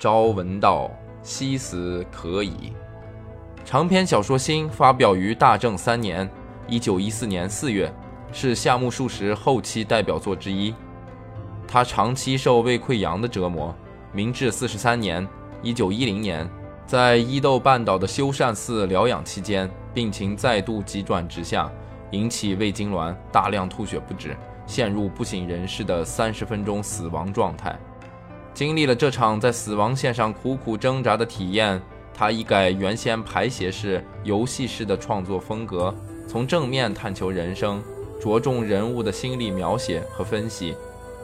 朝闻道，夕死可矣。长篇小说《新》发表于大正三年（一九一四年四月），是夏目漱石后期代表作之一。他长期受胃溃疡的折磨。明治四十三年（一九一零年），在伊豆半岛的修善寺疗养期间，病情再度急转直下，引起胃痉挛，大量吐血不止。陷入不省人事的三十分钟死亡状态，经历了这场在死亡线上苦苦挣扎的体验，他一改原先排写式、游戏式的创作风格，从正面探求人生，着重人物的心理描写和分析，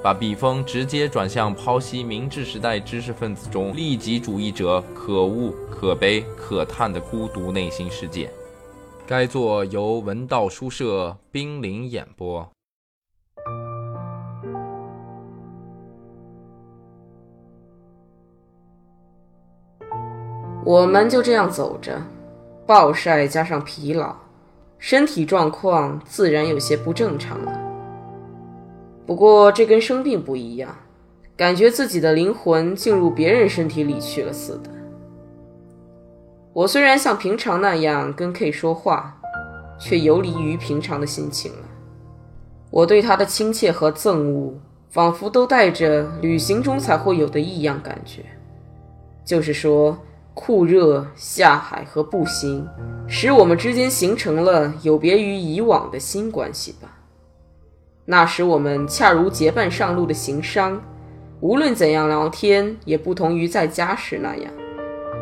把笔锋直接转向剖析明治时代知识分子中利己主义者可恶、可悲、可叹的孤独内心世界。该作由文道书社冰凌演播。我们就这样走着，暴晒加上疲劳，身体状况自然有些不正常了。不过这跟生病不一样，感觉自己的灵魂进入别人身体里去了似的。我虽然像平常那样跟 K 说话，却游离于平常的心情了。我对他的亲切和憎恶，仿佛都带着旅行中才会有的异样感觉，就是说。酷热下海和步行，使我们之间形成了有别于以往的新关系吧。那时我们恰如结伴上路的行商，无论怎样聊天，也不同于在家时那样，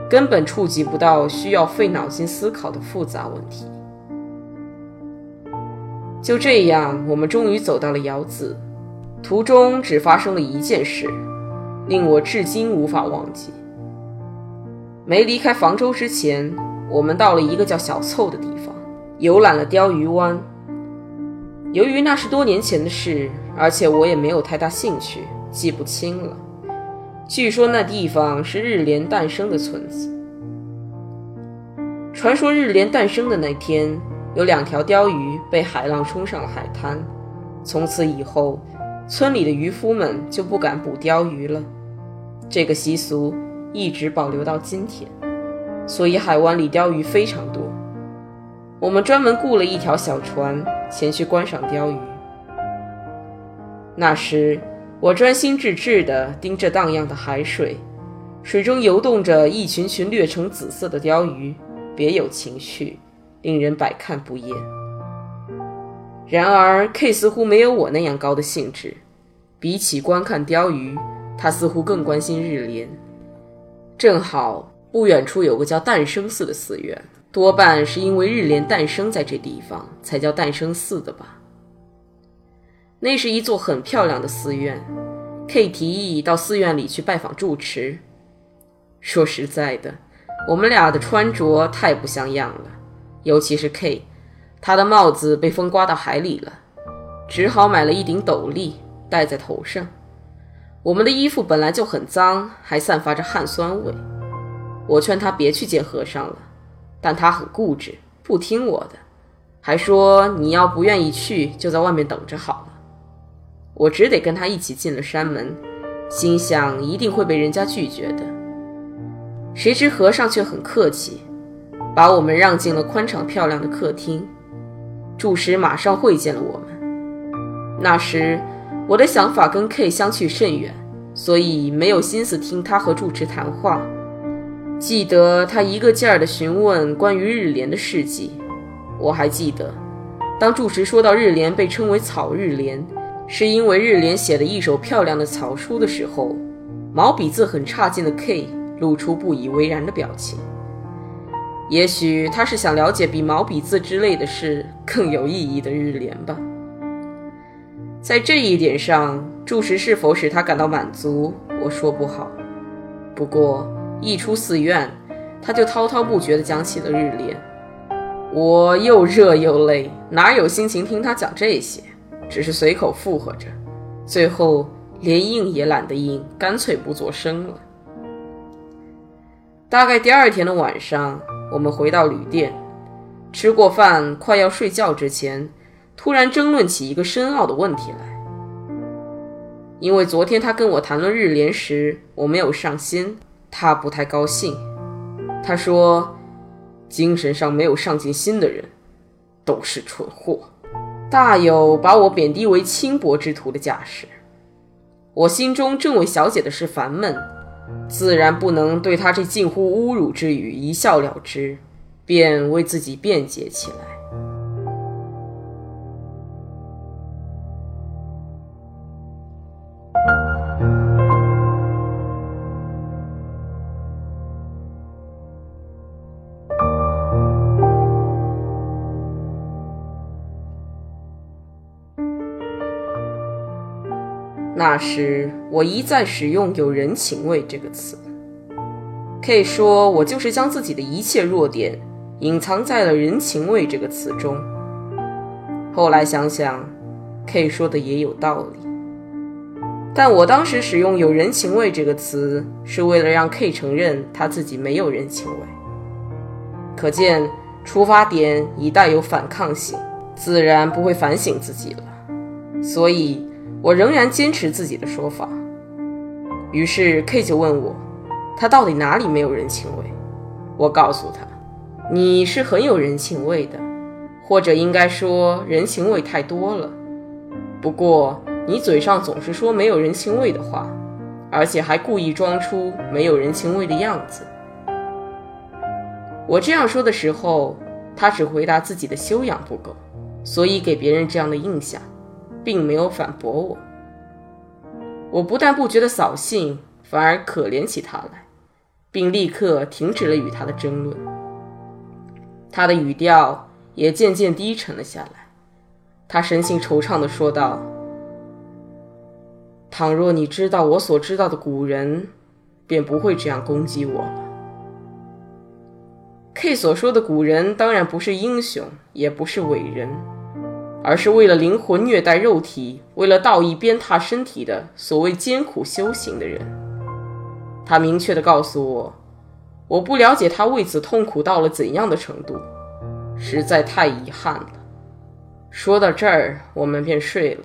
根本触及不到需要费脑筋思考的复杂问题。就这样，我们终于走到了窑子，途中只发生了一件事，令我至今无法忘记。没离开房州之前，我们到了一个叫小凑的地方，游览了鲷鱼湾。由于那是多年前的事，而且我也没有太大兴趣，记不清了。据说那地方是日莲诞生的村子。传说日莲诞生的那天，有两条鲷鱼被海浪冲上了海滩，从此以后，村里的渔夫们就不敢捕鲷鱼了。这个习俗。一直保留到今天，所以海湾里鲷鱼非常多。我们专门雇了一条小船前去观赏鲷鱼。那时我专心致志地盯着荡漾的海水，水中游动着一群群略呈紫色的鲷鱼，别有情趣，令人百看不厌。然而 K 似乎没有我那样高的兴致，比起观看鲷鱼，他似乎更关心日莲。正好不远处有个叫诞生寺的寺院，多半是因为日莲诞生在这地方，才叫诞生寺的吧。那是一座很漂亮的寺院，K 提议到寺院里去拜访住持。说实在的，我们俩的穿着太不像样了，尤其是 K，他的帽子被风刮到海里了，只好买了一顶斗笠戴在头上。我们的衣服本来就很脏，还散发着汗酸味。我劝他别去见和尚了，但他很固执，不听我的，还说你要不愿意去，就在外面等着好了。我只得跟他一起进了山门，心想一定会被人家拒绝的。谁知和尚却很客气，把我们让进了宽敞漂亮的客厅。住持马上会见了我们。那时。我的想法跟 K 相去甚远，所以没有心思听他和住持谈话。记得他一个劲儿地询问关于日莲的事迹。我还记得，当住持说到日莲被称为草日莲，是因为日莲写了一首漂亮的草书的时候，毛笔字很差劲的 K 露出不以为然的表情。也许他是想了解比毛笔字之类的事更有意义的日莲吧。在这一点上，住持是否使他感到满足，我说不好。不过一出寺院，他就滔滔不绝地讲起了日莲。我又热又累，哪有心情听他讲这些？只是随口附和着，最后连应也懒得应，干脆不作声了。大概第二天的晚上，我们回到旅店，吃过饭，快要睡觉之前。突然争论起一个深奥的问题来，因为昨天他跟我谈论日联时，我没有上心，他不太高兴。他说：“精神上没有上进心的人都是蠢货，大有把我贬低为轻薄之徒的架势。”我心中正为小姐的事烦闷，自然不能对他这近乎侮辱之语一笑了之，便为自己辩解起来。那时我一再使用“有人情味”这个词，可以说我就是将自己的一切弱点隐藏在了“人情味”这个词中。后来想想，K 说的也有道理。但我当时使用“有人情味”这个词，是为了让 K 承认他自己没有人情味。可见出发点一旦有反抗性，自然不会反省自己了。所以。我仍然坚持自己的说法，于是 K 就问我，他到底哪里没有人情味？我告诉他，你是很有人情味的，或者应该说人情味太多了。不过你嘴上总是说没有人情味的话，而且还故意装出没有人情味的样子。我这样说的时候，他只回答自己的修养不够，所以给别人这样的印象。并没有反驳我，我不但不觉得扫兴，反而可怜起他来，并立刻停止了与他的争论。他的语调也渐渐低沉了下来，他神情惆怅地说道：“倘若你知道我所知道的古人，便不会这样攻击我了。”K 所说的古人，当然不是英雄，也不是伟人。而是为了灵魂虐待肉体，为了道义鞭挞身体的所谓艰苦修行的人。他明确地告诉我，我不了解他为此痛苦到了怎样的程度，实在太遗憾了。说到这儿，我们便睡了。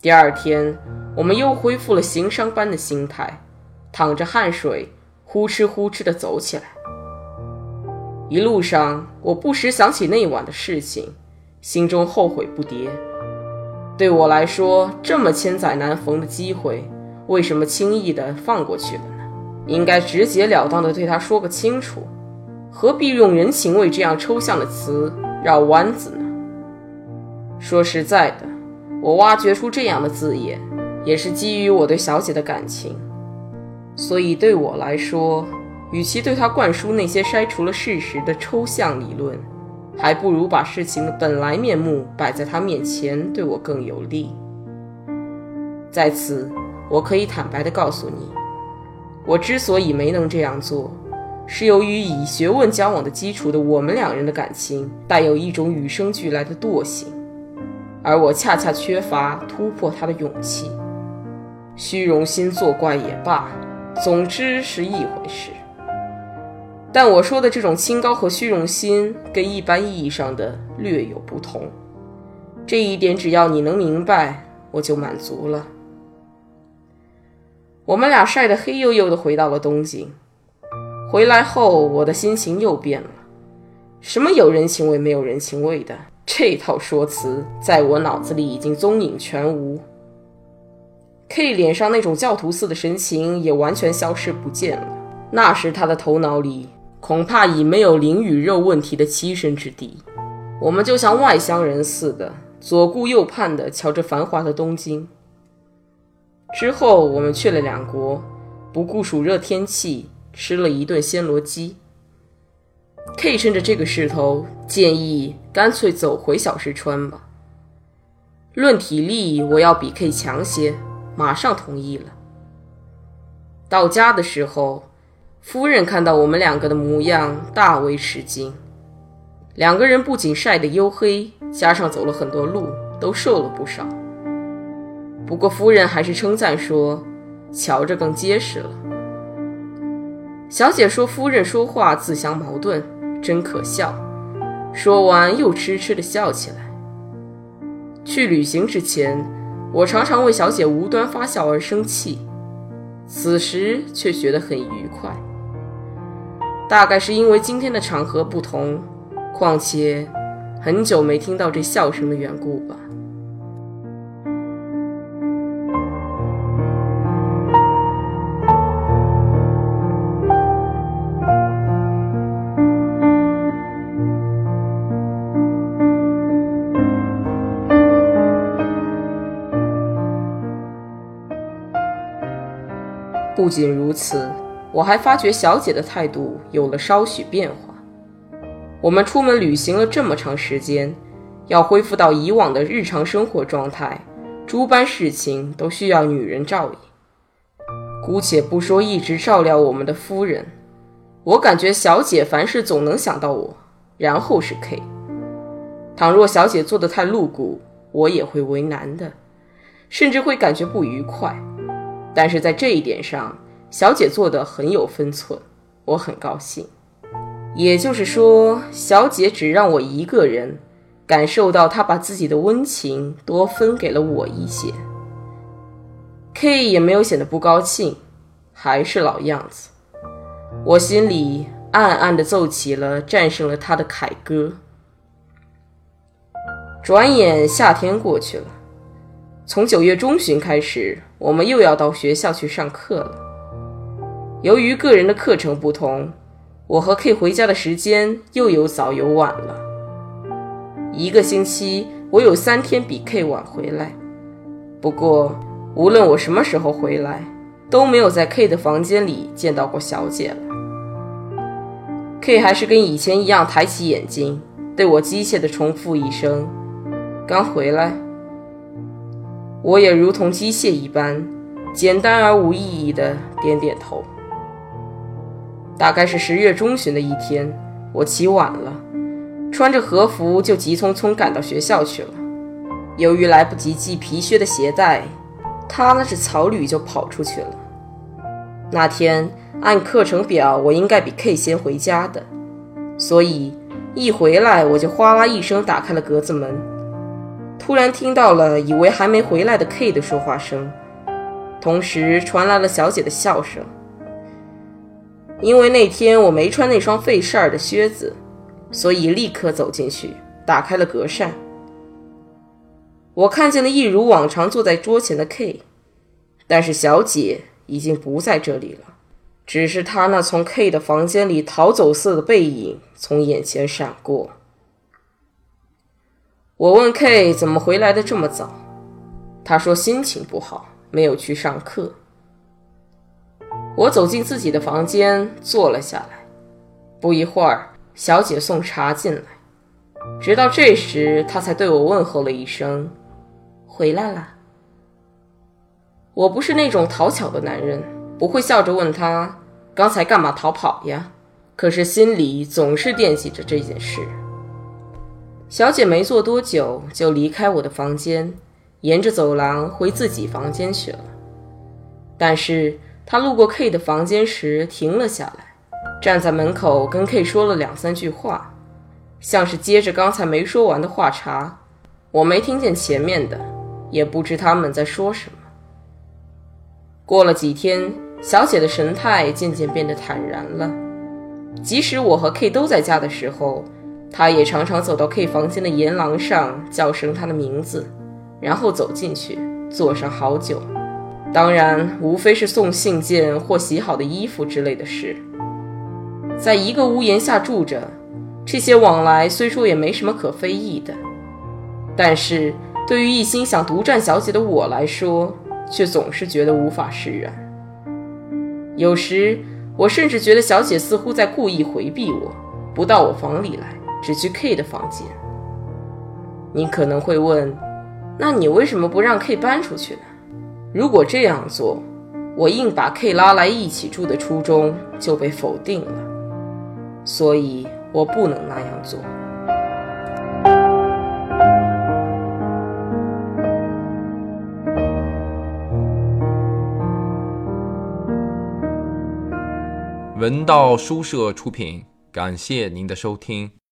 第二天，我们又恢复了行商般的心态，淌着汗水，呼哧呼哧地走起来。一路上，我不时想起那晚的事情。心中后悔不迭。对我来说，这么千载难逢的机会，为什么轻易的放过去了呢？应该直截了当的对他说个清楚，何必用人情味这样抽象的词绕弯子呢？说实在的，我挖掘出这样的字眼，也是基于我对小姐的感情。所以对我来说，与其对她灌输那些筛除了事实的抽象理论，还不如把事情的本来面目摆在他面前，对我更有利。在此，我可以坦白地告诉你，我之所以没能这样做，是由于以学问交往的基础的我们两人的感情带有一种与生俱来的惰性，而我恰恰缺乏突破他的勇气。虚荣心作怪也罢，总之是一回事。但我说的这种清高和虚荣心，跟一般意义上的略有不同。这一点，只要你能明白，我就满足了。我们俩晒得黑黝黝的回到了东京。回来后，我的心情又变了。什么有人情味没有人情味的这套说辞，在我脑子里已经踪影全无。K 脸上那种教徒似的神情也完全消失不见了。那时他的头脑里。恐怕已没有灵与肉问题的栖身之地，我们就像外乡人似的，左顾右盼地瞧着繁华的东京。之后，我们去了两国，不顾暑热天气，吃了一顿暹罗鸡。K 趁着这个势头，建议干脆走回小石川吧。论体力，我要比 K 强些，马上同意了。到家的时候。夫人看到我们两个的模样，大为吃惊。两个人不仅晒得黝黑，加上走了很多路，都瘦了不少。不过夫人还是称赞说：“瞧着更结实了。”小姐说：“夫人说话自相矛盾，真可笑。”说完又痴痴地笑起来。去旅行之前，我常常为小姐无端发笑而生气。此时却觉得很愉快。大概是因为今天的场合不同，况且很久没听到这笑声的缘故吧。不仅如此，我还发觉小姐的态度有了稍许变化。我们出门旅行了这么长时间，要恢复到以往的日常生活状态，诸般事情都需要女人照应。姑且不说一直照料我们的夫人，我感觉小姐凡事总能想到我，然后是 K。倘若小姐做的太露骨，我也会为难的，甚至会感觉不愉快。但是在这一点上，小姐做的很有分寸，我很高兴。也就是说，小姐只让我一个人感受到她把自己的温情多分给了我一些。K 也没有显得不高兴，还是老样子。我心里暗暗地奏起了战胜了他的凯歌。转眼夏天过去了。从九月中旬开始，我们又要到学校去上课了。由于个人的课程不同，我和 K 回家的时间又有早有晚了。一个星期我有三天比 K 晚回来。不过，无论我什么时候回来，都没有在 K 的房间里见到过小姐了。K 还是跟以前一样抬起眼睛，对我机械地重复一声：“刚回来。”我也如同机械一般，简单而无意义的点点头。大概是十月中旬的一天，我起晚了，穿着和服就急匆匆赶到学校去了。由于来不及系皮靴的鞋带，他那是草履就跑出去了。那天按课程表，我应该比 K 先回家的，所以一回来我就哗啦一声打开了格子门。突然听到了以为还没回来的 K 的说话声，同时传来了小姐的笑声。因为那天我没穿那双费事儿的靴子，所以立刻走进去，打开了格扇。我看见了一如往常坐在桌前的 K，但是小姐已经不在这里了，只是她那从 K 的房间里逃走似的背影从眼前闪过。我问 K 怎么回来的这么早，他说心情不好，没有去上课。我走进自己的房间，坐了下来。不一会儿，小姐送茶进来，直到这时，她才对我问候了一声：“回来了。”我不是那种讨巧的男人，不会笑着问他刚才干嘛逃跑呀，可是心里总是惦记着这件事。小姐没坐多久就离开我的房间，沿着走廊回自己房间去了。但是他路过 K 的房间时停了下来，站在门口跟 K 说了两三句话，像是接着刚才没说完的话茬。我没听见前面的，也不知他们在说什么。过了几天，小姐的神态渐渐变得坦然了，即使我和 K 都在家的时候。她也常常走到 K 房间的沿廊上，叫声他的名字，然后走进去，坐上好久。当然，无非是送信件或洗好的衣服之类的事。在一个屋檐下住着，这些往来虽说也没什么可非议的，但是对于一心想独占小姐的我来说，却总是觉得无法释然。有时，我甚至觉得小姐似乎在故意回避我，不到我房里来。只去 K 的房间。你可能会问，那你为什么不让 K 搬出去呢？如果这样做，我硬把 K 拉来一起住的初衷就被否定了。所以我不能那样做。文道书社出品，感谢您的收听。